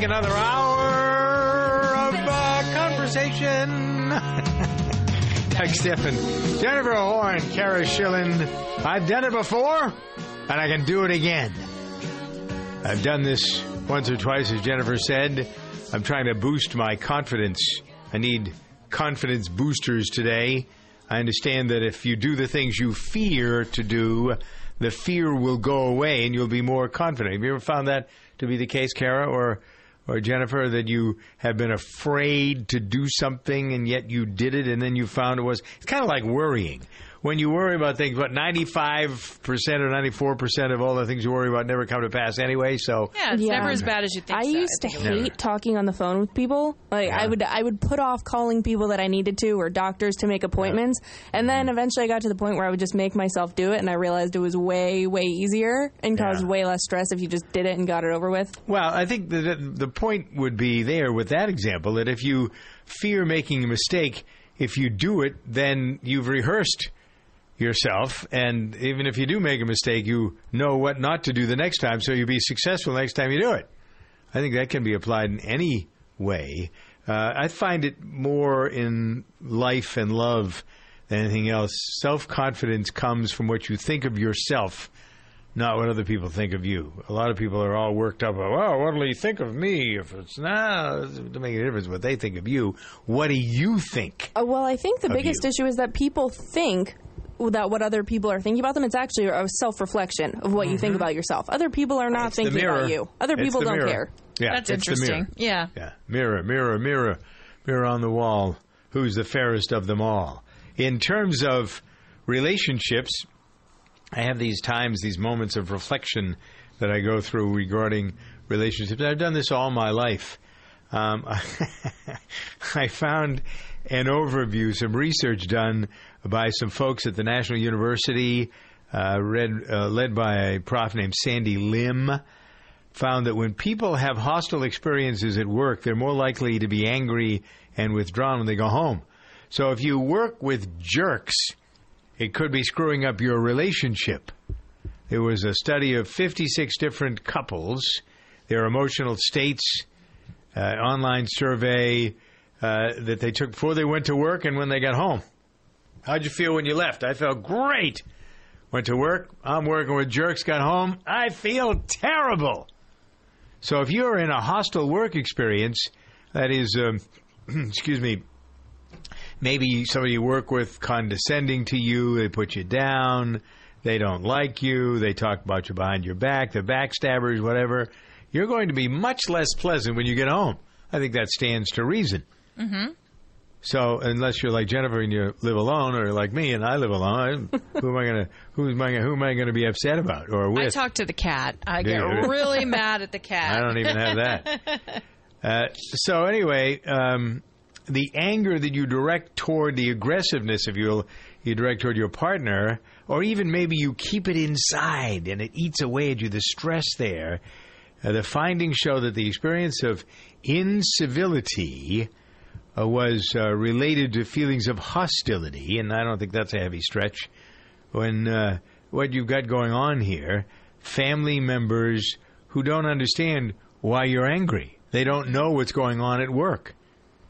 like another hour of uh, conversation. Doug Stephan, Jennifer Horn, Cara Schillen. I've done it before, and I can do it again. I've done this once or twice, as Jennifer said. I'm trying to boost my confidence. I need confidence boosters today. I understand that if you do the things you fear to do, the fear will go away and you'll be more confident. Have you ever found that to be the case, Cara or or Jennifer, that you have been afraid to do something and yet you did it and then you found it was it's kind of like worrying. When you worry about things, but 95% or 94% of all the things you worry about never come to pass anyway, so Yeah, it's Yeah. never as bad as you think. I so, used to think. hate talking on the phone with people. Like I would, I would put off calling people that I needed to or doctors to make appointments, and then Mm-hmm. eventually I got to the point where I would just make myself do it, and I realized it was way, way easier and caused Yeah. way less stress if you just did it and got it over with. Well, I think the the point would be there with that example that if you fear making a mistake, if you do it, then you've rehearsed yourself, and even if you do make a mistake, you know what not to do the next time, so you'll be successful next time you do it. I think that can be applied in any way. Uh, I find it more in life and love than anything else. Self confidence comes from what you think of yourself not what other people think of you. A lot of people are all worked up. about, Well, what will he think of me? If it's nah, it doesn't make a difference what they think of you. What do you think? Uh, well, I think the biggest you. issue is that people think that what other people are thinking about them. It's actually a self-reflection of what you think about yourself. Other people are not It's thinking about you. Other It's people don't mirror. care. Yeah, That's it's mirror. interesting. Yeah. Yeah, mirror, mirror, mirror, mirror on the wall. Who's the fairest of them all? In terms of relationships, I have these times, these moments of reflection that I go through regarding relationships. I've done this all my life. Um, I found an overview, some research done by some folks at the National University, uh, read, uh, led by a prof named Sandy Lim found that when people have hostile experiences at work, they're more likely to be angry and withdrawn when they go home. So if you work with jerks, it could be screwing up your relationship. There was a study of 56 different couples, their emotional states, uh, online survey uh, that they took before they went to work and when they got home. How'd you feel when you left? I felt great. Went to work. I'm working with jerks. Got home. I feel terrible. So if you're in a hostile work experience, that is, um, excuse me, maybe somebody you work with condescending to you, they put you down, they don't like you, they talk about you behind your back, the backstabbers, whatever, you're going to be much less pleasant when you get home. I think that stands to reason. Mm-hmm. So unless you're like Jennifer and you live alone, or like me and I live alone, who am I gonna who am I gonna, who am I going to be upset about or with? I talk to the cat. I get really mad at the cat. I don't even have that. Uh, so anyway, um, the anger that you direct toward the aggressiveness of you, you direct toward your partner, or even maybe you keep it inside and it eats away at you. The stress there. Uh, the findings show that the experience of incivility uh, was uh, related to feelings of hostility, and I don't think that's a heavy stretch. When uh, what you've got going on here, family members who don't understand why you're angry. They don't know what's going on at work.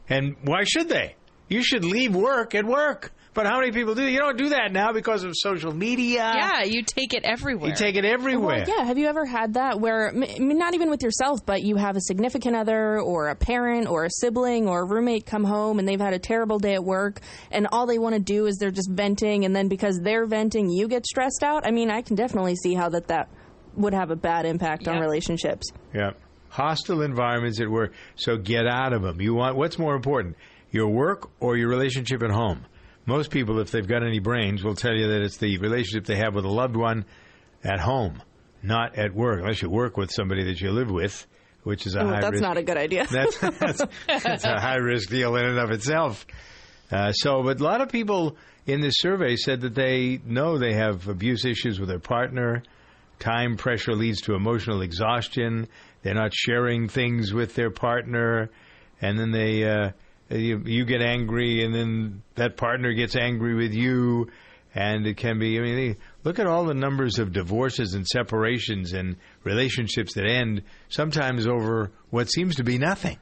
And why should they? You should leave work at work. But how many people do? You don't do that now because of social media. Yeah, you take it everywhere. You take it everywhere. Well, yeah. Have you ever had that where, m- I mean, not even with yourself, but you have a significant other or a parent or a sibling or a roommate come home and they've had a terrible day at work and all they want to do is they're just venting and then because they're venting, you get stressed out? I mean, I can definitely see how that, that would have a bad impact on relationships. Yeah. Hostile environments at work. So get out of them. You want what's more important, your work or your relationship at home? Most people, if they've got any brains, will tell you that it's the relationship they have with a loved one at home, not at work, unless you work with somebody that you live with, which is a high that's risk. not a good idea. that's, that's, that's a high risk deal in and of itself. Uh, so, but a lot of people in this survey said that they know they have abuse issues with their partner. Time pressure leads to emotional exhaustion. They're not sharing things with their partner, and then they uh, you, you get angry, and then that partner gets angry with you, and it can be. I mean, look at all the numbers of divorces and separations and relationships that end sometimes over what seems to be nothing.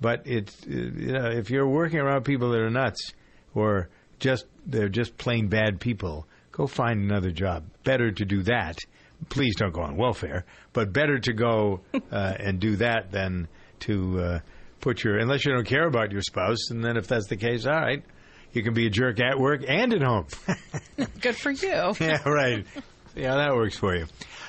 But it, you know, if you're working around people that are nuts or just they're just plain bad people, go find another job. Better to do that. Please don't go on welfare, but better to go uh, and do that than to uh, put your unless you don't care about your spouse. And then if that's the case, all right, you can be a jerk at work and at home. Good for you. yeah, right. Yeah, that works for you.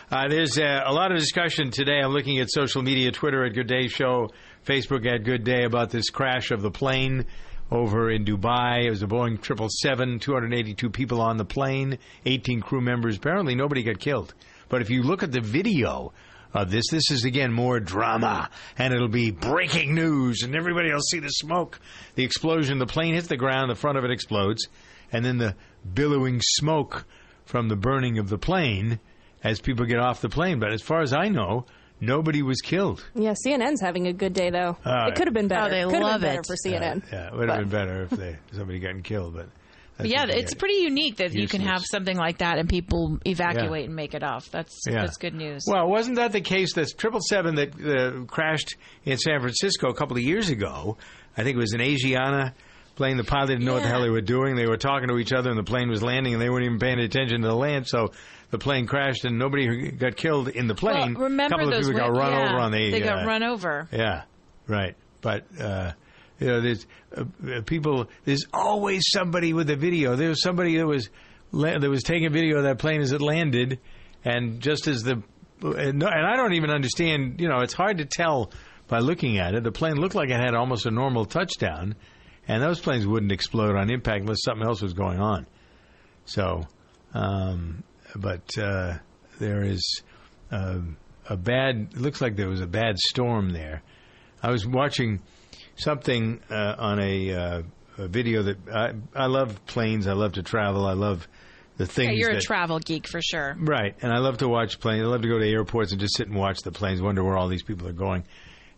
Uh, there's uh, a lot of discussion today. I'm looking at social media, Twitter at Good Day Show, Facebook at Good Day about this crash of the plane over in Dubai. It was a Boeing 777, 282 people on the plane, 18 crew members. Apparently, nobody got killed. But if you look at the video of this, this is again more drama, and it'll be breaking news, and everybody will see the smoke. The explosion, the plane hits the ground, the front of it explodes, and then the billowing smoke from the burning of the plane as people get off the plane. But as far as I know, nobody was killed. Yeah, CNN's having a good day though. Uh, it could have been better. Oh, they could have love been better it. for CNN. Yeah, it would have been better if they somebody gotten killed, but. Yeah, it's pretty unique that you can have something like that and people evacuate Yeah. and make it off. That's Yeah. that's good news. Well, wasn't that the case? That triple seven that uh, crashed in San Francisco a couple of years ago. I think it was an Asiana plane. The pilot didn't know what the hell they were doing. They were talking to each other, and the plane was landing, and they weren't even paying attention to the land. So the plane crashed, and nobody got killed in the plane. well, remember a couple those of people got run over on the. They uh, got run over. Yeah, right. But uh, you know, there's uh, uh, people. There's always somebody with a video. There was somebody that was that was taking video of that plane as it landed, and just as the and, I don't even understand. You know, it's hard to tell by looking at it. The plane looked like it had almost a normal touchdown, and those planes wouldn't explode on impact unless something else was going on. So, um, but uh, there is uh, a bad. It looks like there was a bad storm there. I was watching something uh, on a, uh, a video that I, I love planes. I love to travel. I love the things. Yeah, you're a travel geek for sure. Right, and I love to watch planes. I love to go to airports and just sit and watch the planes, wonder where all these people are going.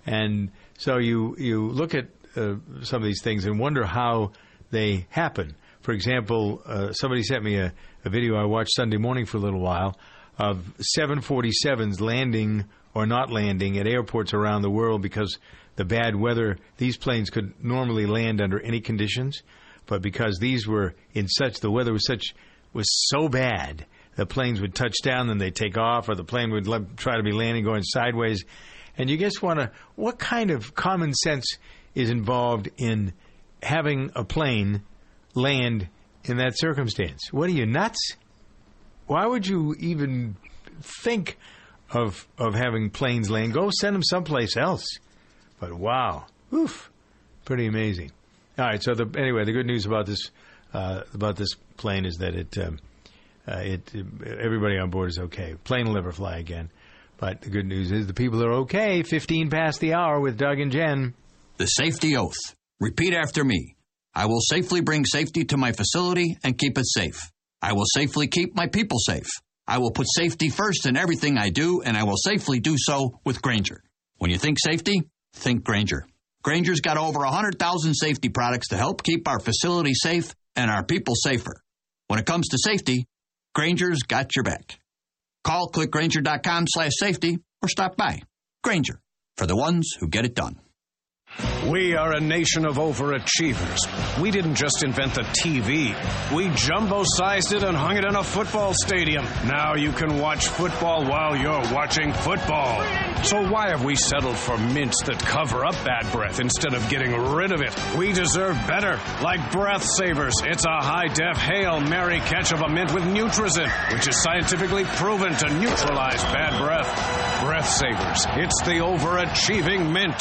And so you you look at uh, some of these things and wonder how they happen. For example, uh, somebody sent me a, a video I watched Sunday morning for a little while of 747s landing or not landing at airports around the world because the bad weather. These planes could normally land under any conditions, but because these were in such the weather was such was so bad, the planes would touch down, then they take off, or the plane would try to be landing going sideways. And you just want to, what kind of common sense is involved in having a plane land in that circumstance? What are you nuts? Why would you even think of of having planes land? Go send them someplace else. But wow, oof, pretty amazing. All right, so the anyway, the good news about this uh, about this plane is that it um, uh, it everybody on board is okay. Plane will never fly again. But the good news is the people are okay. Fifteen past the hour with Doug and Jen. The safety oath. Repeat after me. I will safely bring safety to my facility and keep it safe. I will safely keep my people safe. I will put safety first in everything I do, and I will safely do so with Grainger. When you think safety, think Grainger. Grainger's got over 100,000 safety products to help keep our facility safe and our people safer. When it comes to safety, Grainger's got your back. Call clickgranger.com slash safety or stop by. Grainger, for the ones who get it done. We are a nation of overachievers. We didn't just invent the TV. We jumbo sized it and hung it in a football stadium. Now you can watch football while you're watching football. So why have we settled for mints that cover up bad breath instead of getting rid of it? We deserve better. Like Breath Savers, it's a high def Hail Mary catch of a mint with Nutrizin, which is scientifically proven to neutralize bad breath. Breath Savers, it's the overachieving mint.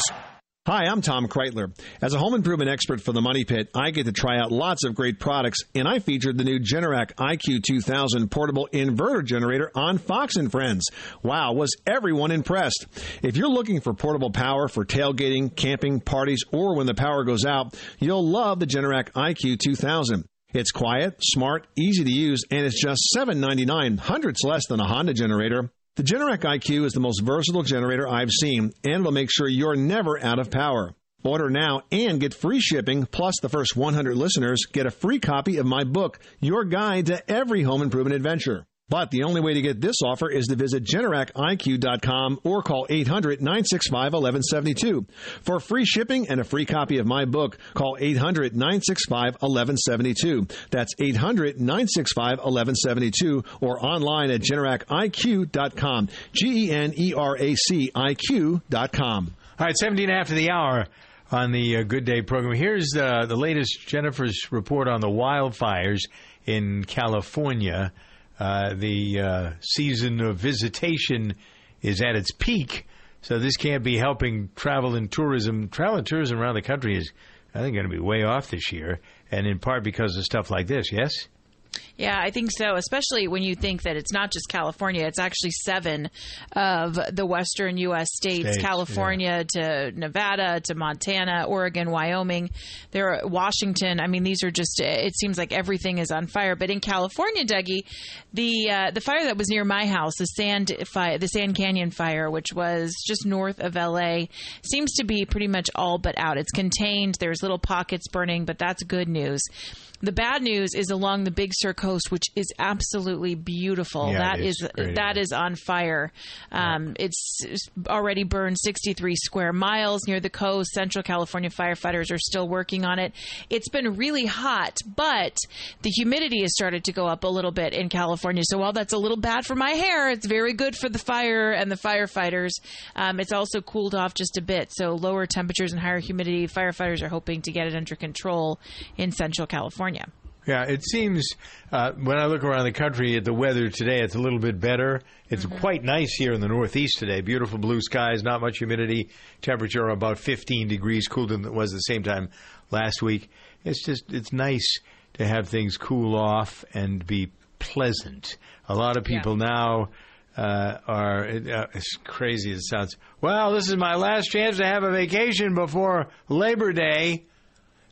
Hi, I'm Tom Kraeutler. As a home improvement expert for the Money Pit, I get to try out lots of great products, and I featured the new Generac IQ 2000 portable inverter generator on Fox and Friends. Wow, was everyone impressed? If you're looking for portable power for tailgating, camping, parties, or when the power goes out, you'll love the Generac IQ 2000. It's quiet, smart, easy to use, and it's just $7.99, hundreds less than a Honda generator. The Generac IQ is the most versatile generator I've seen, and it'll make sure you're never out of power. Order now and get free shipping, plus the first 100 listeners get a free copy of my book, Your Guide to Every Home Improvement Adventure. But the only way to get this offer is to visit GeneracIQ.com or call 800 965 1172. For free shipping and a free copy of my book, call 800 965 1172. That's 800 965 1172 or online at GeneracIQ.com. G E N E R A C I Q.com. All right, 17 after the hour on the uh, Good Day program. Here's uh, the latest Jennifer's report on the wildfires in California. Uh, the uh, season of visitation is at its peak, so this can't be helping travel and tourism. Travel and tourism around the country is, I think, going to be way off this year, and in part because of stuff like this. Yes. Yeah, I think so, especially when you think that it's not just California, it's actually seven of the western U.S. states, States, California to Nevada to Montana, Oregon, Wyoming, there are Washington. I mean, these are just, it seems like everything is on fire. But in California, Dougie, the, uh, the fire that was near my house, the Sand fire, the Sand Canyon fire, which was just north of L.A., seems to be pretty much all but out. It's contained. There's little pockets burning, but that's good news. The bad news is along the Big Sur coast, which is absolutely beautiful. Yeah, that is, is that on fire. Um, It's already burned 63 square miles near the coast. Central California firefighters are still working on it. It's been really hot, but the humidity has started to go up a little bit in California. So while that's a little bad for my hair, it's very good for the fire and the firefighters. Um, it's also cooled off just a bit. So lower temperatures and higher humidity, firefighters are hoping to get it under control in Central California. Yeah, it seems uh, when I look around the country at the weather today, it's a little bit better. It's quite nice here in the Northeast today. Beautiful blue skies, not much humidity. Temperature about 15 degrees cooler than it was the same time last week. It's just it's nice to have things cool off and be pleasant. A lot of people now uh, are uh, as crazy as it sounds. Well, this is my last chance to have a vacation before Labor Day.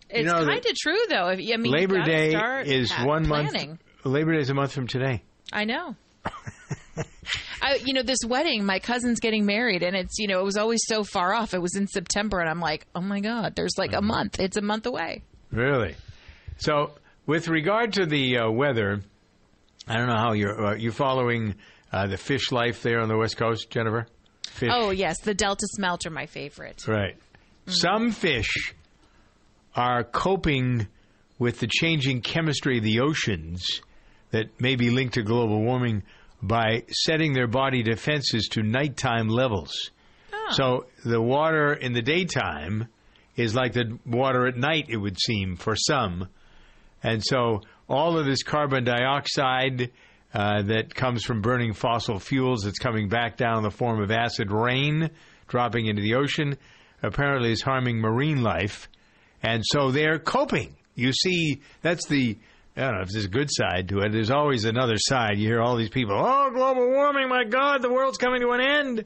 It's know, kind of true, though. If, I mean, Labor Day is one planning. month. Labor Day is a month from today. I know. I, you know, this wedding, my cousin's getting married, and it's, you know, it was always so far off. It was in September, and I'm like, oh my God, there's like a Mm-hmm. month. It's a month away. Really? So, with regard to the uh, weather, I don't know how you're uh, you following uh, the fish life there on the west coast, Jennifer. Fish. Oh, yes, the Delta smelt are my favorite. right. Some fish are coping with the changing chemistry of the oceans that may be linked to global warming by setting their body defenses to nighttime levels. So the water in the daytime is like the water at night, it would seem, for some. And so all of this carbon dioxide uh, that comes from burning fossil fuels that's coming back down in the form of acid rain dropping into the ocean apparently is harming marine life. And so they're coping. You see, that's the, I don't know if there's a good side to it. There's always another side. You hear all these people, oh, global warming, my God, the world's coming to an end.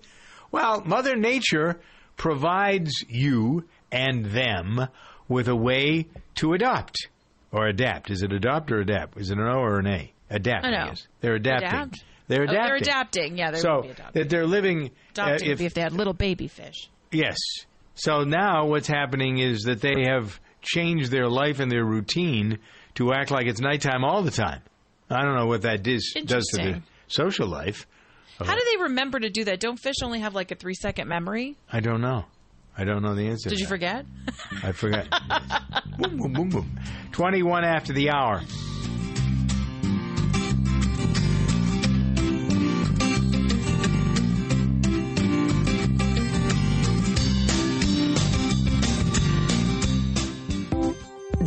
Well, Mother Nature provides you and them with a way to adopt or adapt. Is it adopt or adapt? Is it an O or an A? Adapt. I know. They're adapting. Adapt? They're Oh, adapting. they're adapting. Yeah, they so would be adopting. that they're living. uh, Adopting would if- if they had little baby fish. Yes. So now what's happening is that they have changed their life and their routine to act like it's nighttime all the time. I don't know what that does, does to the social life. How do they remember to do that? Don't fish only have like a three second memory? I don't know. I don't know the answer. Did you forget? I forgot. boom, boom, boom, boom. 21 after the hour.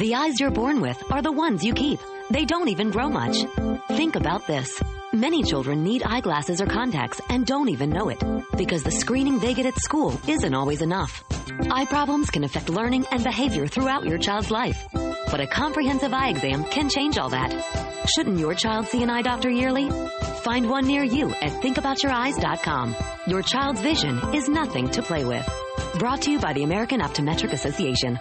The eyes you're born with are the ones you keep. They don't even grow much. Think about this. Many children need eyeglasses or contacts and don't even know it because the screening they get at school isn't always enough. Eye problems can affect learning and behavior throughout your child's life. But a comprehensive eye exam can change all that. Shouldn't your child see an eye doctor yearly? Find one near you at thinkaboutyoureyes.com. Your child's vision is nothing to play with. Brought to you by the American Optometric Association.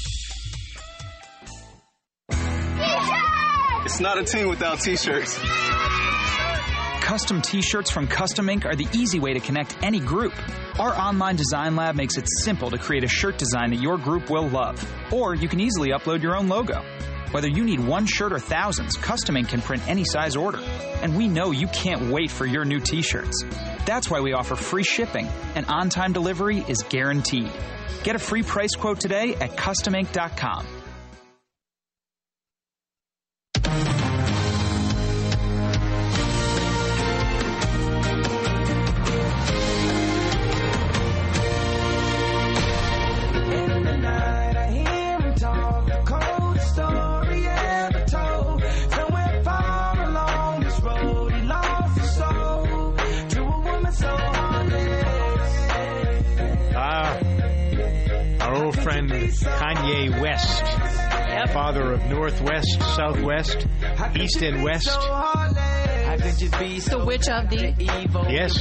It's not a team without t-shirts. Custom t-shirts from Custom Ink are the easy way to connect any group. Our online design lab makes it simple to create a shirt design that your group will love. Or you can easily upload your own logo. Whether you need one shirt or thousands, Custom Ink can print any size order. And we know you can't wait for your new t-shirts. That's why we offer free shipping, and on-time delivery is guaranteed. Get a free price quote today at customink.com. Kanye West, father of Northwest, Southwest, East and West. The witch of the. Yes.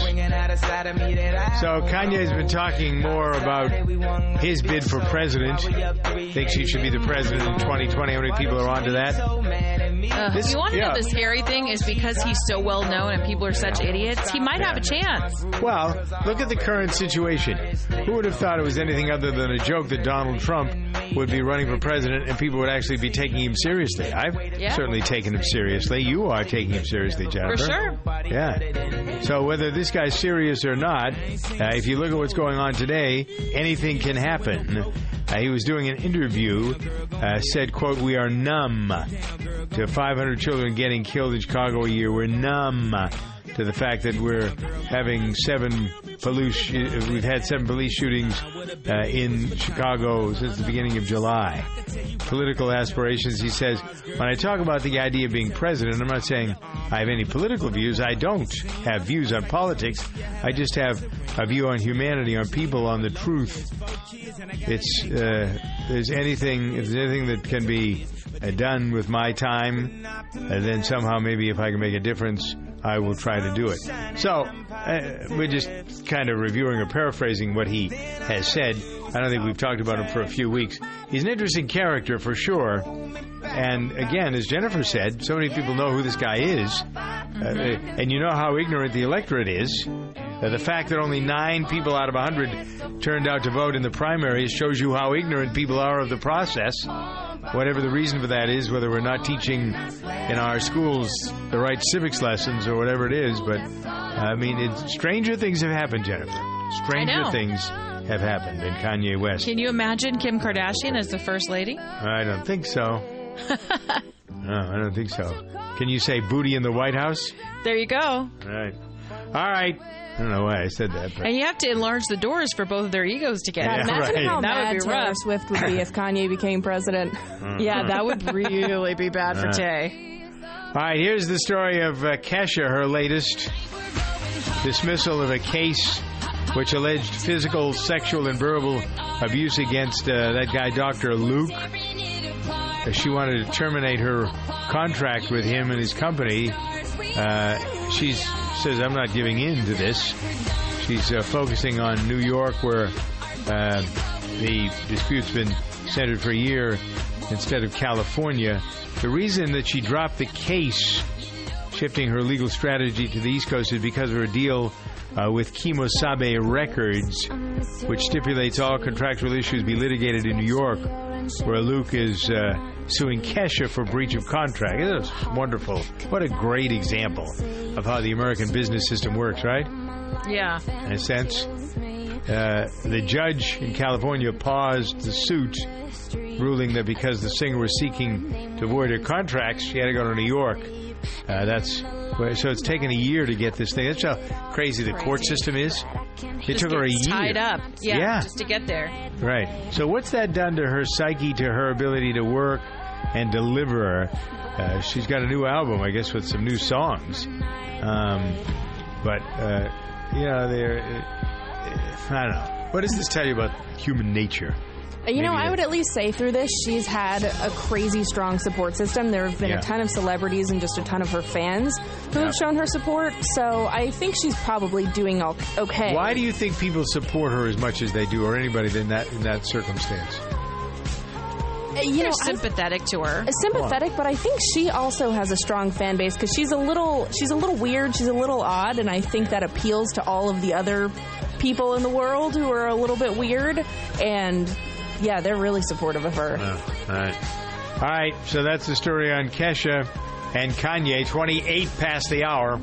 So Kanye's been talking more about his bid for president. Thinks he should be the president in 2020. How many people are onto that? Uh, This- you want to yeah. know the scary thing is because he's so well known and people are such idiots, he might have a chance. Well, look at the current situation. Who would have thought it was anything other than a joke that Donald Trump would be running for president and people would actually be taking him seriously? I've Yeah. certainly taken him seriously. You are taking him seriously, Jennifer. For sure. Yeah. So whether this guy's serious or not, uh, if you look at what's going on today, anything can happen. Uh, he was doing an interview, uh, said, quote, we are numb to 500 children getting killed in Chicago a year. We're numb to the fact that we're having seven police, we've had seven police shootings uh, in Chicago since the beginning of July. Political aspirations, he says, when I talk about the idea of being president, I'm not saying I have any political views. I don't have views on politics. I just have a view on humanity, on people, on the truth. It's uh, there's anything if there's anything that can be uh, done with my time, uh, then somehow maybe if I can make a difference, I will try to do it. So uh, we're just kind of reviewing or paraphrasing what he has said. I don't think we've talked about him for a few weeks. He's an interesting character for sure. And again, as Jennifer said, so many people know who this guy is. Uh, and you know how ignorant the electorate is. Uh, the fact that only nine people out of a hundred turned out to vote in the primaries shows you how ignorant people are of the process. Whatever the reason for that is, whether we're not teaching in our schools the right civics lessons or whatever it is, but I mean, it, stranger things have happened, Jennifer. Stranger things have happened in Kanye West. Can you imagine Kim Kardashian as the first lady? I don't think so. no, I don't think so. Can you say booty in the White House? There you go. All right. All right. I don't know why I said that, but And you have to enlarge the doors for both of their egos to get. God, Yeah, imagine right. how That would mad be Taylor rough. Swift would be if Kanye became president. Yeah, that would really be bad for Uh. Tay. All right, here's the story of uh, Kesha, her latest dismissal of a case which alleged physical, sexual, and verbal abuse against uh, that guy, Dr. Luke. Uh, She wanted to terminate her contract with him and his company. Uh, she says, I'm not giving in to this. She's uh, focusing on New York, where uh, the dispute's been centered for a year instead of California. The reason that she dropped the case, shifting her legal strategy to the East Coast, is because of her deal uh, with Kemosabe Records, which stipulates all contractual issues be litigated in New York, where Luke is uh, suing Kesha for breach of contract. It was wonderful. What a great example of how the American business system works, right? Yeah. In a sense. Uh, the judge in California paused the suit, ruling that because the singer was seeking to avoid her contracts, she had to go to New York. Uh, that's so it's taken a year to get this thing. That's how crazy the court system is. It Just took her a year. Tied up. Yeah, Yeah. Just to get there. Right. So what's that done to her psyche, to her ability to work and deliver? Uh, she's got a new album, I guess, with some new songs. Um, but uh, you know, they're. Uh, I don't know. What does this tell you about human nature? You know, I would at least say through this, she's had a crazy strong support system. There have been Yeah. a ton of celebrities and just a ton of her fans who have shown her support. So I think she's probably doing o- okay. Why do you think people support her as much as they do, or anybody in that in that circumstance? Uh, you They're know, I- sympathetic to her. sympathetic, but I think she also has a strong fan base because she's a little she's a little weird, she's a little odd, and I think that appeals to all of the other people in the world who are a little bit weird. And yeah, they're really supportive of her. Oh, all right. All right. So that's the story on Kesha and Kanye. Twenty-eight past the hour.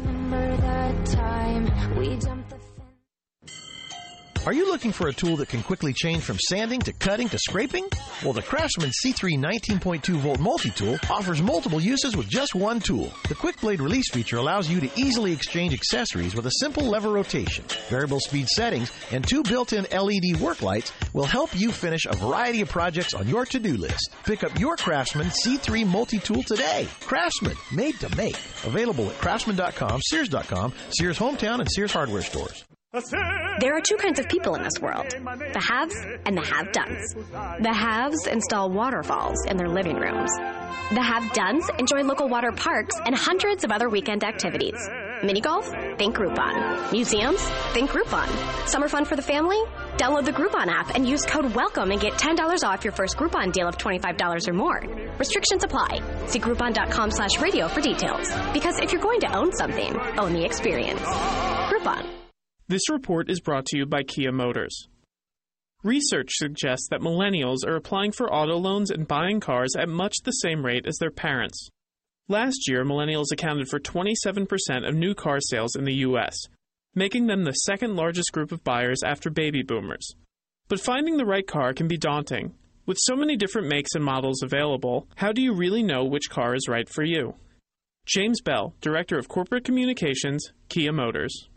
Are you looking for a tool that can quickly change from sanding to cutting to scraping? Well, the Craftsman C3 19.2 volt multi-tool offers multiple uses with just one tool. The quick blade release feature allows you to easily exchange accessories with a simple lever rotation. Variable speed settings and two built-in LED work lights will help you finish a variety of projects on your to-do list. Pick up your Craftsman C3 multi-tool today. Craftsman, made to make. Available at craftsman.com, sears.com, Sears Hometown, and Sears Hardware stores. There are two kinds of people in this world the haves and the have dones. The haves install waterfalls in their living rooms. The have dones enjoy local water parks and hundreds of other weekend activities. Mini golf? Think Groupon. Museums? Think Groupon. Summer fun for the family? Download the Groupon app and use code WELCOME and get $10 off your first Groupon deal of $25 or more. Restrictions apply. See Groupon.com slash radio for details. Because if you're going to own something, own the experience. Groupon. This report is brought to you by Kia Motors. Research suggests that millennials are applying for auto loans and buying cars at much the same rate as their parents. Last year, millennials accounted for 27% of new car sales in the U.S., making them the second largest group of buyers after baby boomers. But finding the right car can be daunting. With so many different makes and models available, how do you really know which car is right for you? James Bell, Director of Corporate Communications, Kia Motors.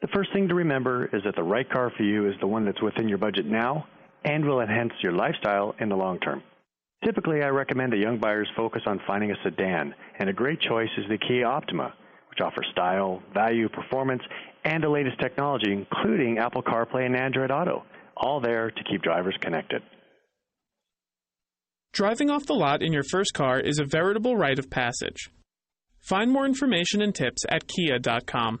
The first thing to remember is that the right car for you is the one that's within your budget now and will enhance your lifestyle in the long term. Typically, I recommend that young buyers focus on finding a sedan, and a great choice is the Kia Optima, which offers style, value, performance, and the latest technology, including Apple CarPlay and Android Auto, all there to keep drivers connected. Driving off the lot in your first car is a veritable rite of passage. Find more information and tips at kia.com.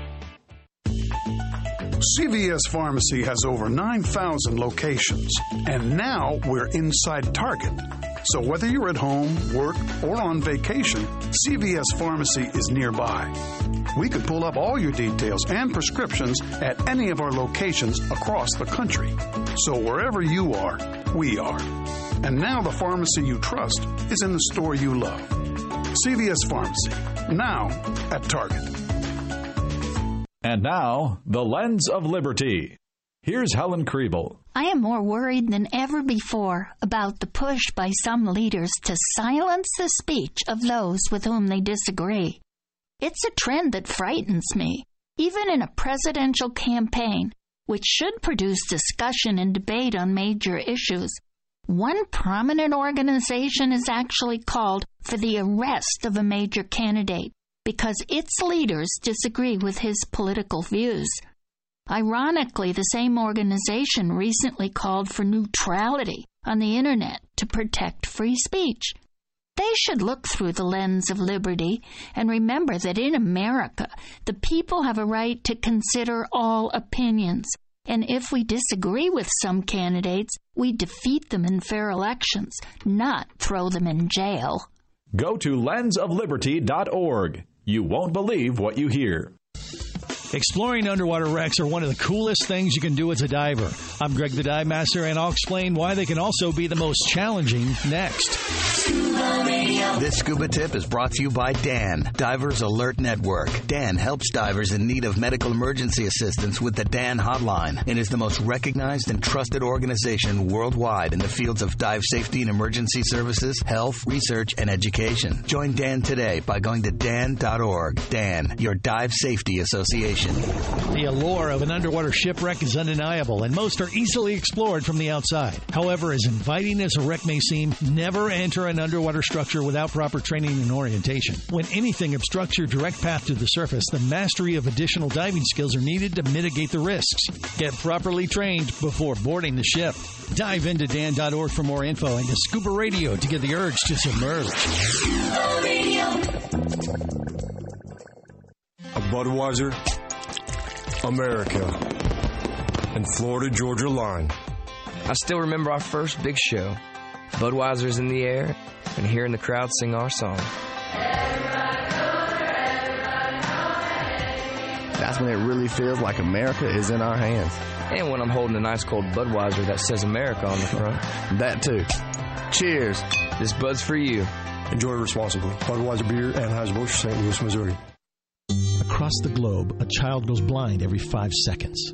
CVS Pharmacy has over 9,000 locations, and now we're inside Target. So whether you're at home, work, or on vacation, CVS Pharmacy is nearby. We could pull up all your details and prescriptions at any of our locations across the country. So wherever you are, we are. And now the pharmacy you trust is in the store you love. CVS Pharmacy, now at Target. And now, the lens of liberty. Here's Helen Krieble. I am more worried than ever before about the push by some leaders to silence the speech of those with whom they disagree. It's a trend that frightens me. Even in a presidential campaign, which should produce discussion and debate on major issues, one prominent organization is actually called for the arrest of a major candidate. Because its leaders disagree with his political views. Ironically, the same organization recently called for neutrality on the internet to protect free speech. They should look through the lens of liberty and remember that in America, the people have a right to consider all opinions. And if we disagree with some candidates, we defeat them in fair elections, not throw them in jail. Go to lensofliberty.org. You won't believe what you hear. Exploring underwater wrecks are one of the coolest things you can do as a diver. I'm Greg the Dive Master, and I'll explain why they can also be the most challenging next. This scuba tip is brought to you by DAN, Divers Alert Network. DAN helps divers in need of medical emergency assistance with the DAN hotline and is the most recognized and trusted organization worldwide in the fields of dive safety and emergency services, health, research, and education. Join DAN today by going to dan.org. DAN, your dive safety association. The allure of an underwater shipwreck is undeniable, and most are easily explored from the outside. However, as inviting as a wreck may seem, never enter an underwater structure without proper training and orientation. When anything obstructs your direct path to the surface, the mastery of additional diving skills are needed to mitigate the risks. Get properly trained before boarding the ship. Dive into dan.org for more info and to Scuba Radio to get the urge to submerge. A Budweiser, America, and Florida Georgia line. I still remember our first big show. Budweiser's in the air, and hearing the crowd sing our song. That's when it really feels like America is in our hands. And when I'm holding a nice cold Budweiser that says America on the front. That too. Cheers. This Bud's for you. Enjoy responsibly. Budweiser Beer, Anheuser-Busch, St. Louis, Missouri. Across the globe, a child goes blind every five seconds.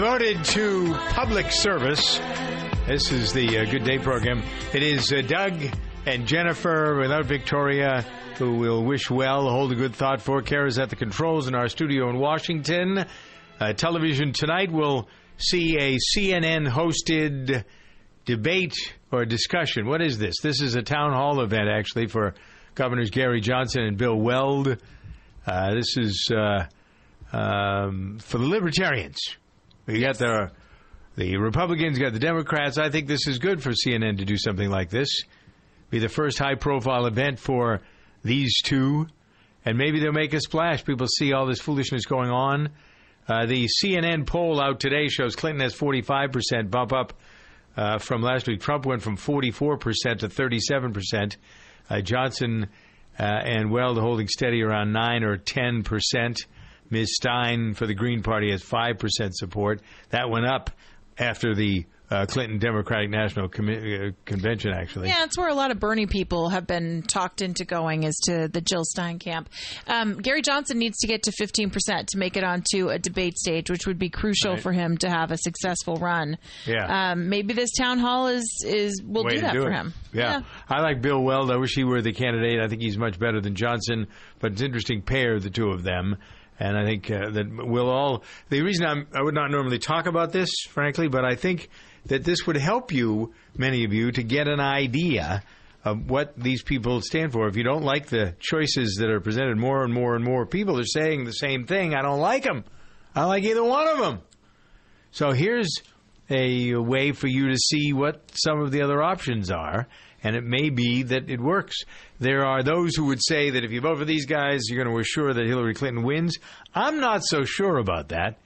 Devoted to public service. This is the uh, Good Day program. It is uh, Doug and Jennifer without Victoria, who will wish well, hold a good thought for. Cara's at the controls in our studio in Washington. Uh, television tonight will see a CNN hosted debate or discussion. What is this? This is a town hall event, actually, for Governors Gary Johnson and Bill Weld. Uh, this is uh, um, for the Libertarians. We got the the Republicans, got the Democrats. I think this is good for CNN to do something like this. Be the first high profile event for these two, and maybe they'll make a splash. People see all this foolishness going on. Uh, the CNN poll out today shows Clinton has 45% bump up uh, from last week. Trump went from 44% to 37%. Uh, Johnson uh, and Weld holding steady around 9 or 10%. Ms. Stein for the Green Party has 5% support. That went up after the uh, Clinton Democratic National Com- uh, Convention, actually. Yeah, it's where a lot of Bernie people have been talked into going is to the Jill Stein camp. Um, Gary Johnson needs to get to 15% to make it onto a debate stage, which would be crucial Right. for him to have a successful run. Yeah. Um, maybe this town hall is, is will Way do that do for it. him. Yeah. I like Bill Weld. I wish he were the candidate. I think he's much better than Johnson, but it's an interesting pair, the two of them. And I think uh, that we'll all. The reason I'm, I would not normally talk about this, frankly, but I think that this would help you, many of you, to get an idea of what these people stand for. If you don't like the choices that are presented, more and more and more people are saying the same thing. I don't like them. I like either one of them. So here's a way for you to see what some of the other options are, and it may be that it works. There are those who would say that if you vote for these guys, you're going to assure that Hillary Clinton wins. I'm not so sure about that,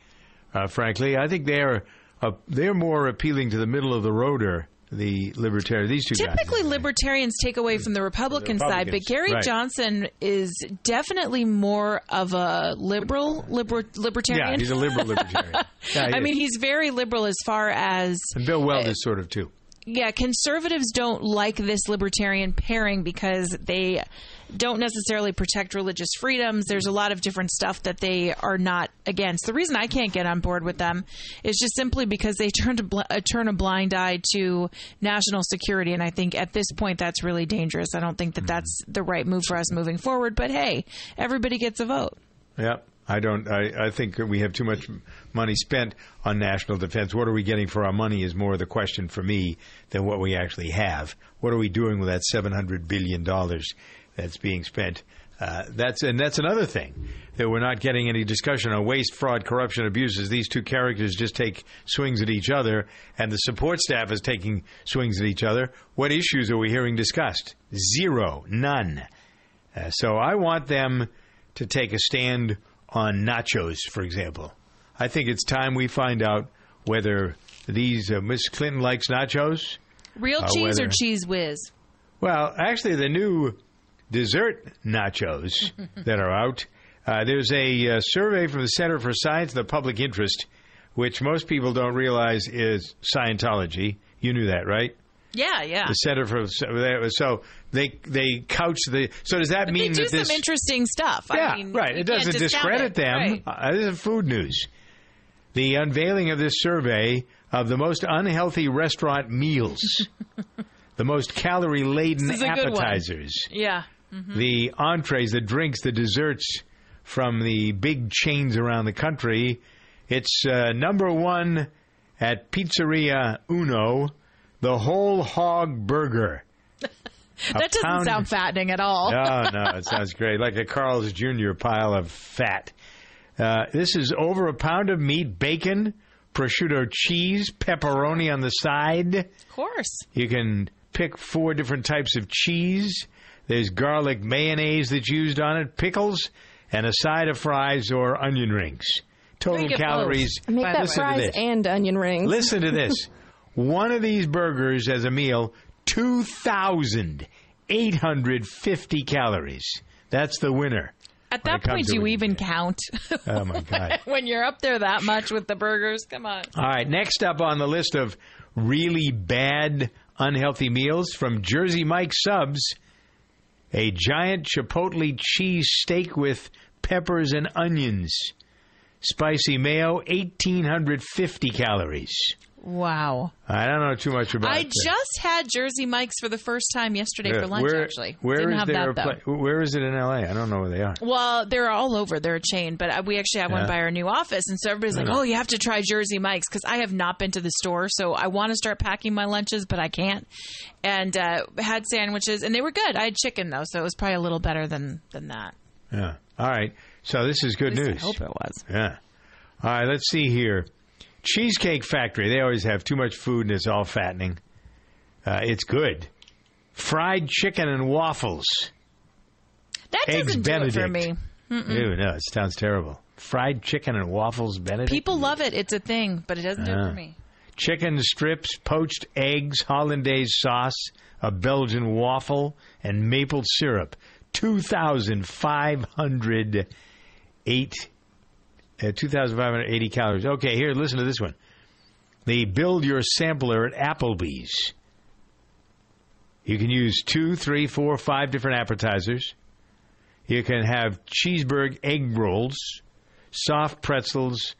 uh, frankly. I think they're uh, they're more appealing to the middle of the roader. The libertarian, these two guys. Typically, libertarians take away from the Republican, side, but Gary right. Johnson is definitely more of a liberal, liber, libertarian. Yeah, he's a liberal libertarian. Yeah, I is. mean, he's very liberal as far as and Bill Weld is sort of too. Yeah, conservatives don't like this libertarian pairing because they don't necessarily protect religious freedoms. There's a lot of different stuff that they are not against. The reason I can't get on board with them is just simply because they turn bl- uh, turn a blind eye to national security, and I think at this point that's really dangerous. I don't think that that's the right move for us moving forward. But hey, everybody gets a vote. Yeah, I don't. I, I think we have too much money spent on national defense. What are we getting for our money is more the question for me than what we actually have. What are we doing with that seven hundred billion dollars that's being spent? Uh, that's and that's another thing that we're not getting any discussion on waste, fraud, corruption, abuses. These two characters just take swings at each other, and the support staff is taking swings at each other. What issues are we hearing discussed? Zero, none. Uh, so I want them to take a stand on nachos, for example. I think it's time we find out whether these uh, Miss Clinton likes nachos. Real Uh, cheese or Cheez Whiz? Well, actually, the new dessert nachos that are out. Uh, there's a uh, survey from the Center for Science and the Public Interest, which most people don't realize is Scientology. You knew that, right? Yeah, yeah. The Center for so they they couch the. So does that But mean they do that this? some interesting stuff. Yeah, I mean, right. It doesn't discredit it. them. Right. Uh, this is food news. The unveiling of this survey of the most unhealthy restaurant meals, the most calorie laden This is a good one. appetizers, Yeah. Mhm. the entrees, the drinks, the desserts from the big chains around the country. It's uh, number one at Pizzeria Uno, the whole hog burger. that doesn't pound- sound fattening at all. Oh no, it sounds great, like a Carl's Jr. pile of fat. Uh, this is over a pound of meat, bacon, prosciutto cheese, pepperoni on the side. Of course. You can pick four different types of cheese. There's garlic mayonnaise that's used on it, pickles, and a side of fries or onion rings. Total calories. both. Make that fries and onion rings. Listen to this. One of these burgers as a meal, 2,850 calories. That's the winner. At that point, do you even count? Oh, my God. when you're up there that much with the burgers, come on. All right, next up on the list of really bad, unhealthy meals from Jersey Mike Subs, a giant chipotle cheese steak with peppers and onions. Spicy mayo, 1,850 calories. Wow. I don't know too much about I that. just had Jersey Mike's for the first time yesterday Yeah, for lunch, where- actually. Where Didn't is have that, though. pla- where is it in L.A.? I don't know where they are. Well, they're all over. They're a chain, but uh, we actually have Yeah. one by our new office, and so everybody's like, "Oh, you have to try Jersey Mike's," because I have not been to the store, so I want to start packing my lunches, but I can't. And uh, had sandwiches, and they were good. I had chicken though, so it was probably a little better than than that. Yeah. All right. So this is good least I hope it was. Yeah. All right. Let's see here. Cheesecake Factory. They always have too much food and it's all fattening. Uh, it's good. Fried chicken and waffles. That Eggs doesn't do it for me. Mm-mm. Ew, no, it sounds terrible. Fried chicken and waffles Benedict. People love it; it's a thing, but it doesn't do it Ah. for me. Chicken strips, poached eggs, hollandaise sauce, a Belgian waffle, and maple syrup. 2,508 uh, Uh, 2,580 calories. Okay, here, listen to this one. They build your sampler at Applebee's. You can use two, three, four, five different appetizers. You can have cheeseburger egg rolls, soft pretzels,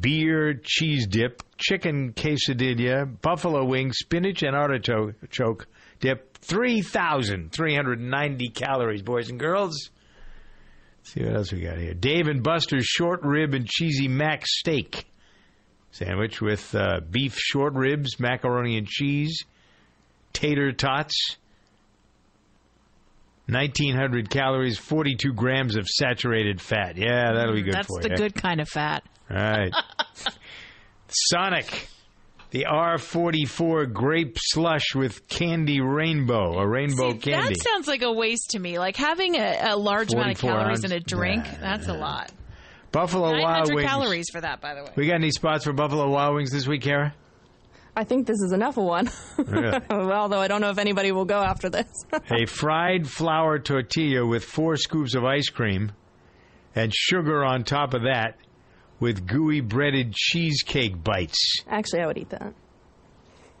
beer cheese dip, chicken quesadilla, buffalo wings, spinach and artichoke dip. 3,390 calories, boys and girls. See what else we got here. Dave and Buster's short rib and cheesy mac steak sandwich with uh, beef short ribs, macaroni and cheese, tater tots. 1900 calories, 42 grams of saturated fat. Yeah, that'll be good That's for the good kind of fat. All right. Sonic, the R44 grape slush with candy rainbow, a rainbow See, candy. That sounds like a waste to me. Like having a, a large amount of 44 calories in a drink, Nah, that's a lot. Buffalo Wild 900 Wings. calories for that, by the way. We got any spots for Buffalo Wild Wings this week, Cara? I think this is enough of one. Really? Although I don't know if anybody will go after this. a fried flour tortilla with four scoops of ice cream and sugar on top of that with gooey breaded cheesecake bites. Actually, I would eat that.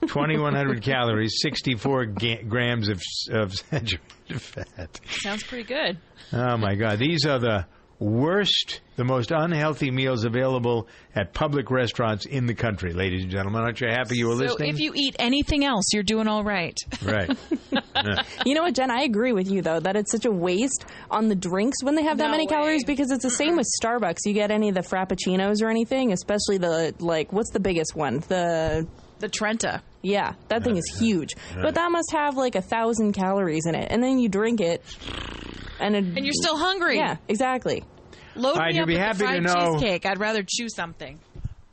2,100 calories, 64 ga- grams of, of saturated fat. Sounds pretty good. Oh my God. These are the worst, the most unhealthy meals available at public restaurants in the country, ladies and gentlemen. Aren't you happy you were So listening? if you eat anything else, you're doing all right. Right. Yeah. You know what, Jen? I agree with you though that it's such a waste on the drinks when they have that No many way. calories because it's the same with Starbucks. You get any of the frappuccinos or anything, especially the like what's the biggest one? The the Trenta. Yeah, that thing is huge. But that must have like a thousand calories in it, and then you drink it, and it, And you're still hungry. Yeah, exactly. Load All right, me you'll up be happy to know- cheesecake. I'd rather chew something.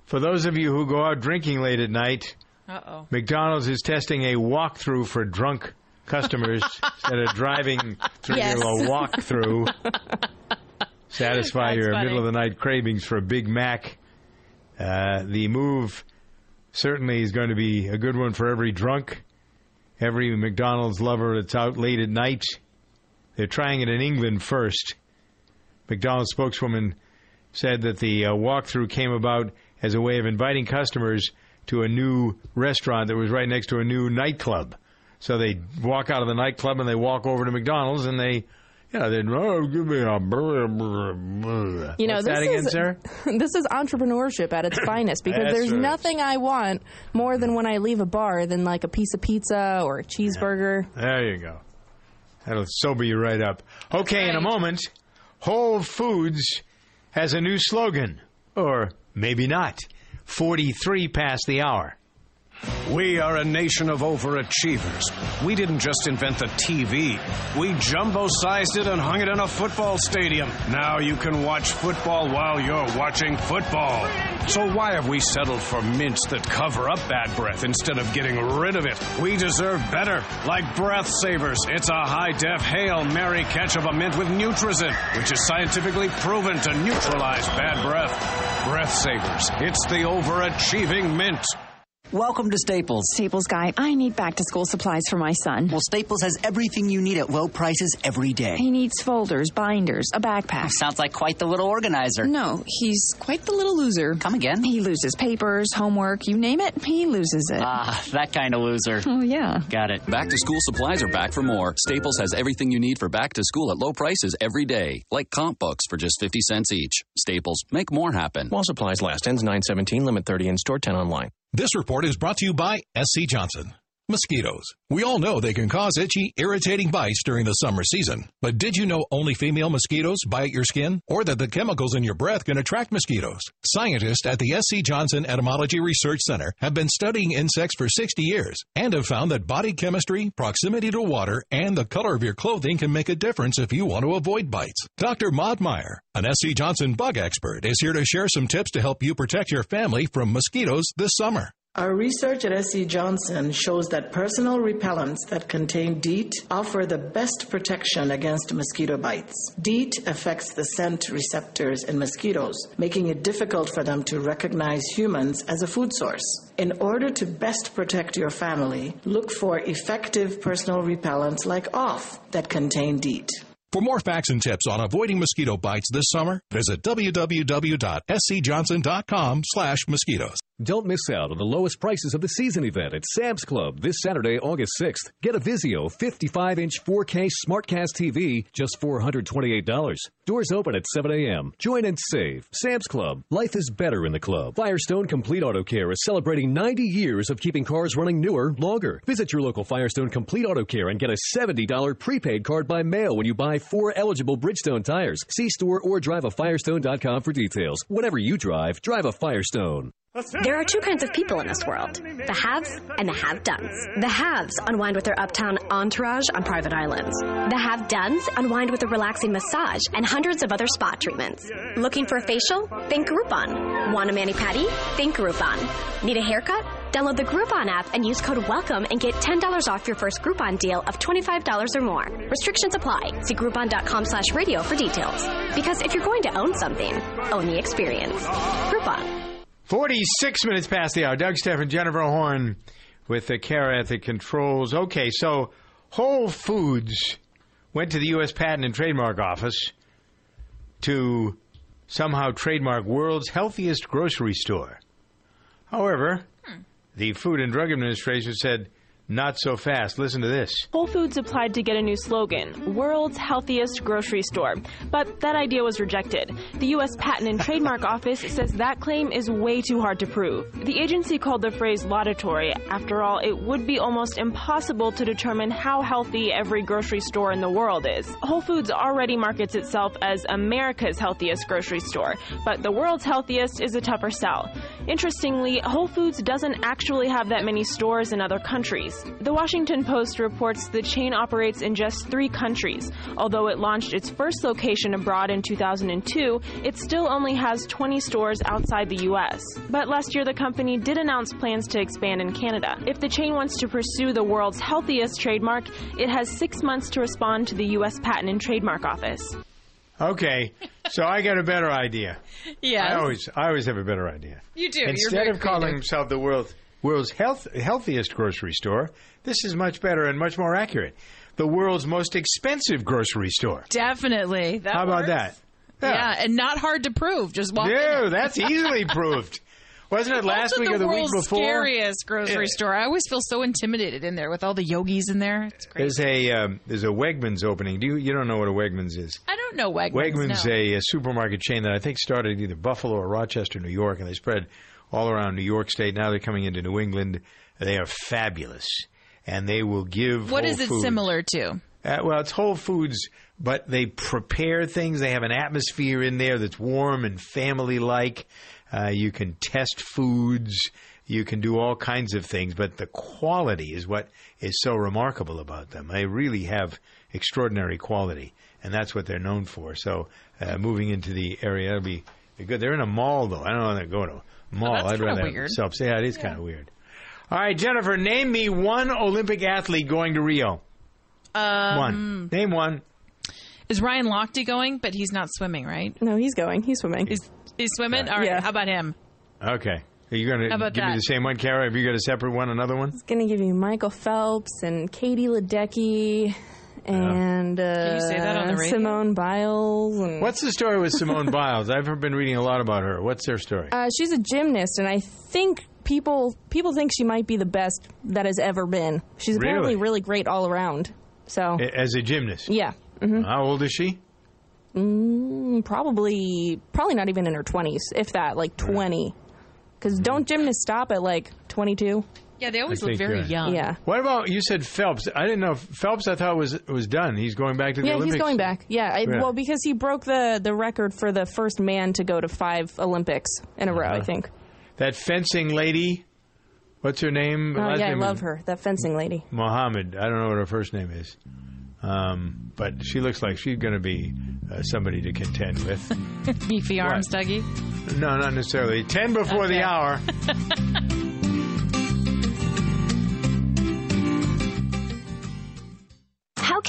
For those of you who go out drinking late at night, Uh-oh. McDonald's is testing a walkthrough for drunk customers instead of driving through Yes. a walkthrough. Satisfy That's your middle of the night cravings for a Big Mac. Uh, the move certainly is going to be a good one for every drunk, every McDonald's lover that's out late at night. They're trying it in England first. McDonald's spokeswoman said that the uh, walkthrough came about as a way of inviting customers to a new restaurant that was right next to a new nightclub. So they walk out of the nightclub and they walk over to McDonald's and they, you know, they oh, give me a burger. burger." You know, What's this that again, is this is entrepreneurship at its finest because there's right. nothing I want more than when I leave a bar than like a piece of pizza or a cheeseburger. There you go. That'll sober you right up. Okay, in a moment, Whole Foods has a new slogan. Or maybe not. 43 past the hour. We are a nation of overachievers. We didn't just invent the TV. We jumbo sized it and hung it in a football stadium. Now you can watch football while you're watching football. So why have we settled for mints that cover up bad breath instead of getting rid of it? We deserve better. Like Breath Savers, it's a high def Hail Mary catch of a mint with NeutraZinc, which is scientifically proven to neutralize bad breath. Breath Savers, it's the overachieving mint. Welcome to Staples. Staples guy, I need back to school supplies for my son. Well, Staples has everything you need at low prices every day. He needs folders, binders, a backpack. Sounds like quite the little organizer. No, he's quite the little loser. Come again? He loses papers, homework, you name it, he loses it. Ah, that kind of loser. Oh, yeah. Got it. Back to school supplies are back for more. Staples has everything you need for back to school at low prices every day, like comp books for just 50 cents each. Staples, make more happen. While supplies last. Ends 917, limit 30 in store, 10 online. This report is brought to you by SC Johnson. Mosquitoes. We all know they can cause itchy, irritating bites during the summer season. But did you know only female mosquitoes bite your skin? Or that the chemicals in your breath can attract mosquitoes? Scientists at the SC Johnson Entomology Research Center have been studying insects for 60 years and have found that body chemistry, proximity to water, and the color of your clothing can make a difference if you want to avoid bites. Dr. Maud Meyer, an SC Johnson bug expert, is here to share some tips to help you protect your family from mosquitoes this summer. Our research at SC Johnson shows that personal repellents that contain DEET offer the best protection against mosquito bites. DEET affects the scent receptors in mosquitoes, making it difficult for them to recognize humans as a food source. In order to best protect your family, look for effective personal repellents like OFF that contain DEET. For more facts and tips on avoiding mosquito bites this summer, visit www.scjohnson.com slash mosquitoes. Don't miss out on the lowest prices of the season event at Sam's Club this Saturday, August 6th. Get a Vizio 55 inch 4K Smartcast TV, just $428. Doors open at 7 a.m. Join and save. Sam's Club. Life is better in the club. Firestone Complete Auto Care is celebrating 90 years of keeping cars running newer, longer. Visit your local Firestone Complete Auto Care and get a $70 prepaid card by mail when you buy four eligible Bridgestone tires. See store or drive a Firestone.com for details. Whatever you drive, drive a Firestone. There are two kinds of people in this world the haves and the have dones. The haves unwind with their uptown entourage on private islands. The have dones unwind with a relaxing massage and hundreds of other spa treatments. Looking for a facial? Think Groupon. Want a mani pedi? Think Groupon. Need a haircut? Download the Groupon app and use code WELCOME and get $10 off your first Groupon deal of $25 or more. Restrictions apply. See groupon.com slash radio for details. Because if you're going to own something, own the experience. Groupon. 46 minutes past the hour. Doug Stephan, Jennifer Horn with the Cara at the controls. Okay, so Whole Foods went to the U.S. Patent and Trademark Office to somehow trademark world's healthiest grocery store. However, hmm. the Food and Drug Administration said, not so fast. Listen to this. Whole Foods applied to get a new slogan, World's Healthiest Grocery Store, but that idea was rejected. The U.S. Patent and Trademark Office says that claim is way too hard to prove. The agency called the phrase laudatory. After all, it would be almost impossible to determine how healthy every grocery store in the world is. Whole Foods already markets itself as America's healthiest grocery store, but the world's healthiest is a tougher sell. Interestingly, Whole Foods doesn't actually have that many stores in other countries. The Washington Post reports the chain operates in just three countries. Although it launched its first location abroad in 2002, it still only has 20 stores outside the U.S. But last year, the company did announce plans to expand in Canada. If the chain wants to pursue the world's healthiest trademark, it has six months to respond to the U.S. Patent and Trademark Office. Okay, so I got a better idea. Yeah, I always, I always have a better idea. You do. You're Instead very of calling creative. himself the world's world's health, healthiest grocery store, this is much better and much more accurate. The world's most expensive grocery store. Definitely. That How about that? Yeah. and not hard to prove. Just walk No, that's easily proved. Wasn't it last also week the or the week world's before? scariest grocery Yeah. store. I always feel so intimidated in there with all the yogis in there. There's a um, there's a Wegmans opening. Do you you don't know what a Wegmans is? I don't know Wegmans. Wegmans, no. a, a supermarket chain that I think started either Buffalo or Rochester, New York, and they spread all around New York State. Now they're coming into New England. They are fabulous, and they will give. What Whole is it Foods- similar to? Uh, well, it's Whole Foods, but they prepare things. They have an atmosphere in there that's warm and family like. Uh, you can test foods. You can do all kinds of things, but the quality is what is so remarkable about them. They really have extraordinary quality, and that's what they're known for. So, uh, moving into the area, it'll be, good. They're in a mall, though. I don't know if they're going to mall. that's I'd kinda rather weird. self. Yeah, it is kind of weird. All right, Jennifer, name me one Olympic athlete going to Rio. Um, one. Name one. Is Ryan Lochte going? But he's not swimming, right? No, he's going. He's swimming. He's, he's swimming? All right. Yeah. How about him? Okay. Are you going to about give me the same one, Cara? Have you got a separate one, another one? It's going to give you Michael Phelps and Katie Ledecky and uh, Can you say that on the? Simone Biles. And, What's the story with Simone Biles? I've been reading a lot about her. What's her story? Uh, she's a gymnast, and I think people people think she might be the best that has ever been. She's apparently Really? really great all around. So A- As a gymnast? yeah, hmm How old is she? mm, probably probably not even in her twenties, if that, like twenty. Because don't gymnasts stop at like twenty two? Yeah, they always I look think, very uh, young. Yeah. What about you said Phelps? I didn't know Phelps. I thought was was done. He's going back to the Olympics. Yeah, Olympics. he's going back. Yeah, I, Yeah. well, because he broke the the record for the first man to go to five Olympics in a row. I Uh-huh. think. That fencing lady. What's her name? Oh Last yeah, I name is love her. That fencing lady. Muhammad. I don't know what her first name is. Um, but she looks like she's going to be uh, somebody to contend with. Beefy arms, Dougie. No, not necessarily. Ten before the Okay. hour.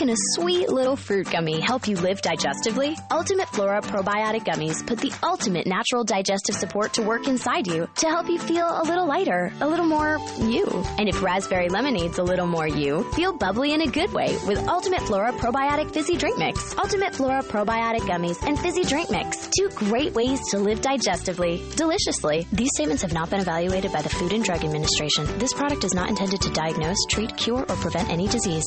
can a sweet little fruit gummy help you live digestively? Ultimate Flora Probiotic Gummies put the ultimate natural digestive support to work inside you to help you feel a little lighter, a little more you. And if raspberry lemonade's a little more you, feel bubbly in a good way with Ultimate Flora Probiotic Fizzy Drink Mix. Ultimate Flora Probiotic Gummies and Fizzy Drink Mix. Two great ways to live digestively, deliciously. These statements have not been evaluated by the Food and Drug Administration. This product is not intended to diagnose, treat, cure, or prevent any disease.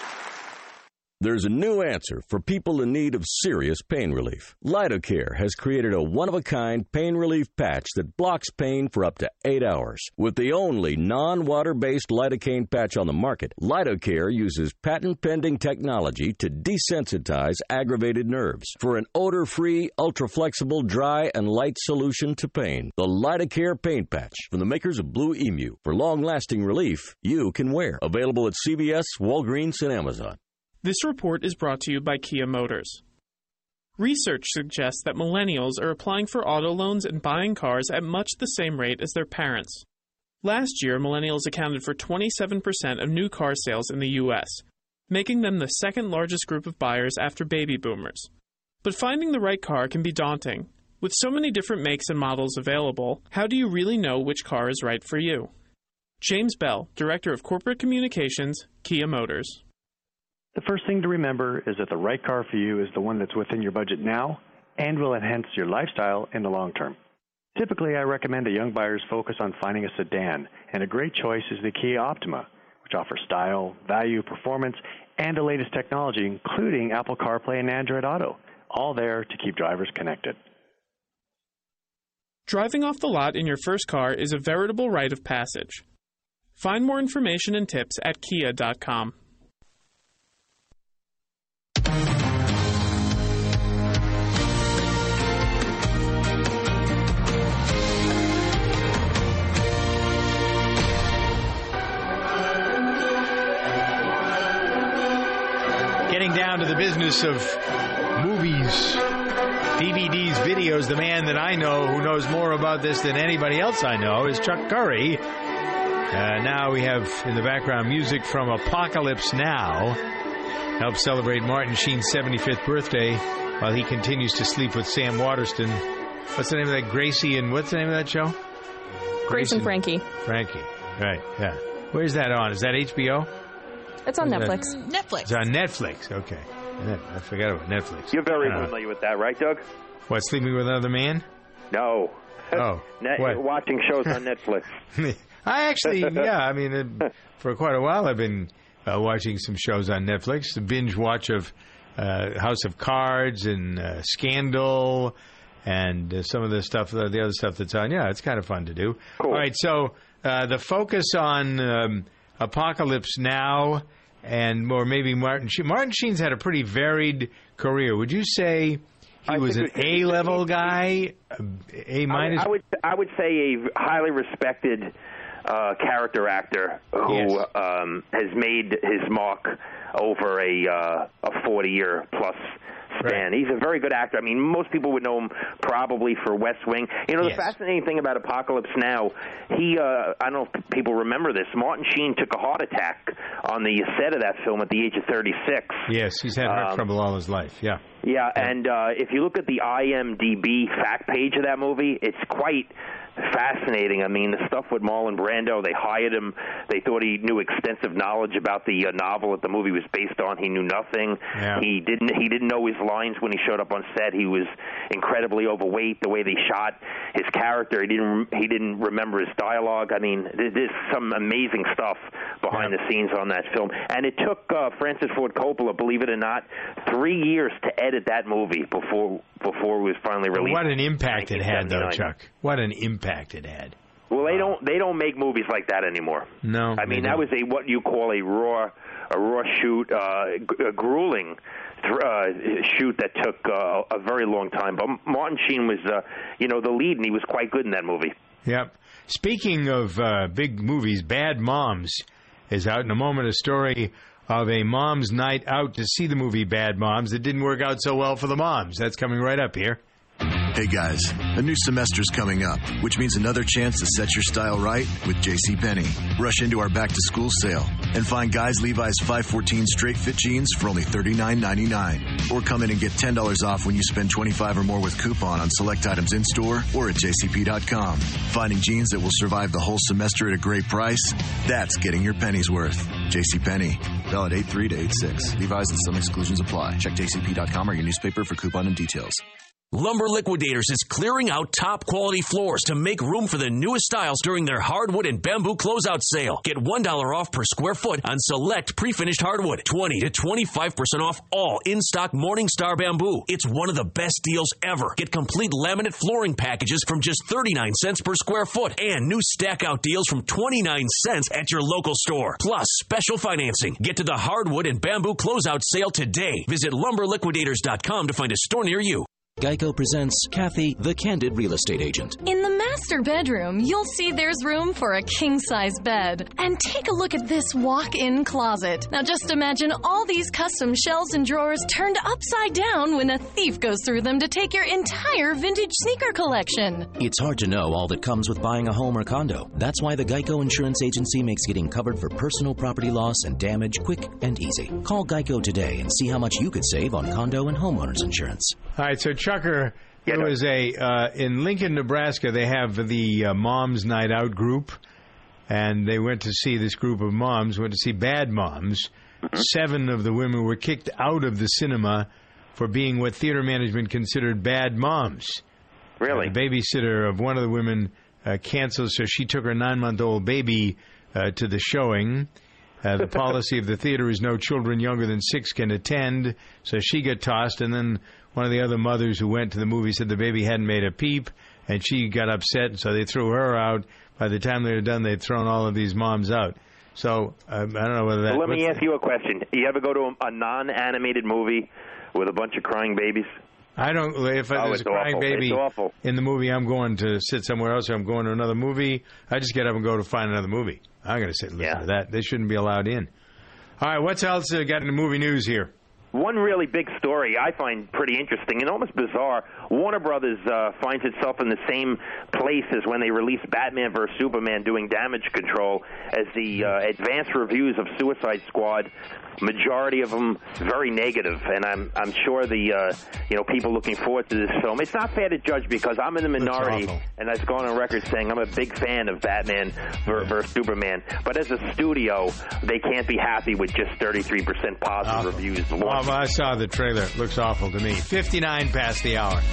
There's a new answer for people in need of serious pain relief. Lidocare has created a one of a kind pain relief patch that blocks pain for up to eight hours. With the only non water based lidocaine patch on the market, Lidocare uses patent pending technology to desensitize aggravated nerves for an odor free, ultra flexible, dry, and light solution to pain. The Lidocare pain patch from the makers of Blue Emu for long lasting relief you can wear. Available at CVS, Walgreens, and Amazon. This report is brought to you by Kia Motors. Research suggests that millennials are applying for auto loans and buying cars at much the same rate as their parents. Last year, millennials accounted for 27% of new car sales in the U.S., making them the second largest group of buyers after baby boomers. But finding the right car can be daunting. With so many different makes and models available, how do you really know which car is right for you? James Bell, Director of Corporate Communications, Kia Motors. The first thing to remember is that the right car for you is the one that's within your budget now and will enhance your lifestyle in the long term. Typically, I recommend that young buyers focus on finding a sedan, and a great choice is the Kia Optima, which offers style, value, performance, and the latest technology, including Apple CarPlay and Android Auto, all there to keep drivers connected. Driving off the lot in your first car is a veritable rite of passage. Find more information and tips at kia.com. business of movies, DVDs, videos, the man that I know who knows more about this than anybody else I know is Chuck Curry. Uh, now we have in the background music from Apocalypse Now. Help celebrate Martin Sheen's 75th birthday while he continues to sleep with Sam Waterston. What's the name of that? Gracie and what's the name of that show? Grace and Frankie. Frankie. Right, yeah. Where's that on? Is that HBO? It's on Where's that? Netflix. Netflix. It's on Netflix. Okay. I forgot about Netflix. You're very Uh, familiar with that, right, Doug? What, sleeping with another man? No. Oh. Net- what? watching shows on Netflix. I actually, yeah, I mean, uh, for quite a while I've been uh, watching some shows on Netflix. The binge watch of uh, House of Cards and uh, Scandal and uh, some of the stuff, uh, the other stuff that's on. Yeah, it's kind of fun to do. All right, so uh, the focus on um, Apocalypse Now and or maybe Martin Sheen. Martin Sheen's had a pretty varied career. Would you say he was an A level guy, A minus? I would I would say a highly respected uh, character actor who um, has made his mark over a uh, a 40 year plus span. He's a very good actor. I mean, most people would know him probably for West Wing. You know, the Yes. fascinating thing about Apocalypse Now, he uh, I don't know if people remember this. Martin Sheen took a heart attack on the set of that film at the age of 36. Yes, he's had heart Um, trouble all his life. Yeah. Yeah, and uh, if you look at the IMDb fact page of that movie, it's quite fascinating. I mean, the stuff with Marlon Brando, they hired him. They thought he knew extensive knowledge about the uh, novel that the movie was based on. He knew nothing. Yeah. He didn't. He didn't know his lines when he showed up on set. He was incredibly overweight. The way they shot his character, he didn't. He didn't remember his dialogue. I mean, there's some amazing stuff behind the scenes on that film. And it took uh, Francis Ford Coppola, believe it or not, three years to edit that movie before before it was finally released. What an impact it had, though, Chuck. What an impact it had. Well, they don't they don't make movies like that anymore. No, I mean that was a what you call a raw a raw shoot, uh, a grueling uh, shoot that took uh, a very long time. But Martin Sheen was, uh, you know, the lead, and he was quite good in that movie. Yep. Speaking of uh, big movies, Bad Moms is out in a moment. A story of a mom's night out to see the movie Bad Moms that didn't work out so well for the moms. That's coming right up here. Hey guys, a new semester's coming up, which means another chance to set your style right with JCPenney. Rush into our back to school sale and find guys Levi's 514 straight fit jeans for only $39.99. Or come in and get $10 off when you spend 25 or more with coupon on select items in store or at jcp.com. Finding jeans that will survive the whole semester at a great price? That's getting your pennies worth. JCPenney. Valid 83 to 86. Levi's and some exclusions apply. Check jcp.com or your newspaper for coupon and details. Lumber Liquidators is clearing out top quality floors to make room for the newest styles during their hardwood and bamboo closeout sale. Get $1 off per square foot on select pre-finished hardwood. 20 to 25% off all in-stock Morningstar bamboo. It's one of the best deals ever. Get complete laminate flooring packages from just 39 cents per square foot and new stack out deals from 29 cents at your local store. Plus special financing. Get to the hardwood and bamboo closeout sale today. Visit lumberliquidators.com to find a store near you. Geico presents Kathy, the candid real estate agent. In the master bedroom, you'll see there's room for a king size bed. And take a look at this walk in closet. Now just imagine all these custom shelves and drawers turned upside down when a thief goes through them to take your entire vintage sneaker collection. It's hard to know all that comes with buying a home or condo. That's why the Geico Insurance Agency makes getting covered for personal property loss and damage quick and easy. Call Geico today and see how much you could save on condo and homeowners insurance. All right, so There was a uh, in Lincoln, Nebraska. They have the uh, Moms Night Out group, and they went to see this group of moms. Went to see Bad Moms. Seven of the women were kicked out of the cinema for being what theater management considered bad moms. Really, the babysitter of one of the women uh, canceled, so she took her nine-month-old baby uh, to the showing. Uh, the policy of the theater is no children younger than six can attend, so she got tossed. And then one of the other mothers who went to the movie said the baby hadn't made a peep, and she got upset, so they threw her out. By the time they were done, they'd thrown all of these moms out. So um, I don't know whether that. Well, let me ask you a question. Do You ever go to a, a non-animated movie with a bunch of crying babies? I don't. If Oh, there's a crying awful. baby awful. in the movie, I'm going to sit somewhere else, or I'm going to another movie. I just get up and go to find another movie. I'm going to sit and listen to that. They shouldn't be allowed in. All right, what's else uh, got in the movie news here? One really big story I find pretty interesting and almost bizarre. Warner Brothers uh, finds itself in the same place as when they released Batman vs Superman doing damage control, as the uh, advanced reviews of Suicide Squad, majority of them very negative, and I'm I'm sure the uh, you know people looking forward to this film. It's not fair to judge because I'm in the minority, and I've gone on record saying I'm a big fan of Batman vs Superman. But as a studio, they can't be happy with just 33% positive reviews. Oh, I saw the trailer. It looks awful to me. 59 past the hour.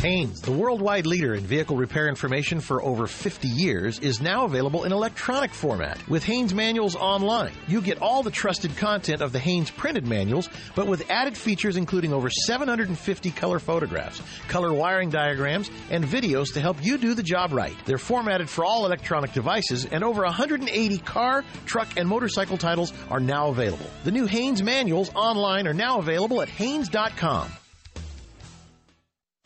Haynes, the worldwide leader in vehicle repair information for over 50 years, is now available in electronic format. With Haynes Manuals Online, you get all the trusted content of the Haynes printed manuals, but with added features including over 750 color photographs, color wiring diagrams, and videos to help you do the job right. They're formatted for all electronic devices, and over 180 car, truck, and motorcycle titles are now available. The new Haynes Manuals Online are now available at Haynes.com.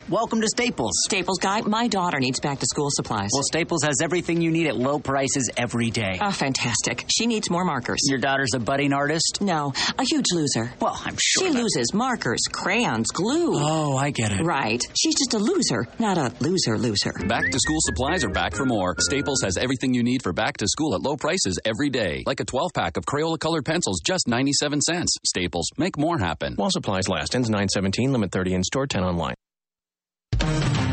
Welcome to Staples. Staples guy, my daughter needs back to school supplies. Well, Staples has everything you need at low prices every day. Oh, fantastic. She needs more markers. Your daughter's a budding artist? No, a huge loser. Well, I'm sure. She that- loses markers, crayons, glue. Oh, I get it. Right. She's just a loser, not a loser loser. Back to school supplies are back for more. Staples has everything you need for back to school at low prices every day. Like a 12 pack of Crayola colored pencils, just 97 cents. Staples, make more happen. While supplies last, ends 917, limit 30 in store, 10 online. Thank you.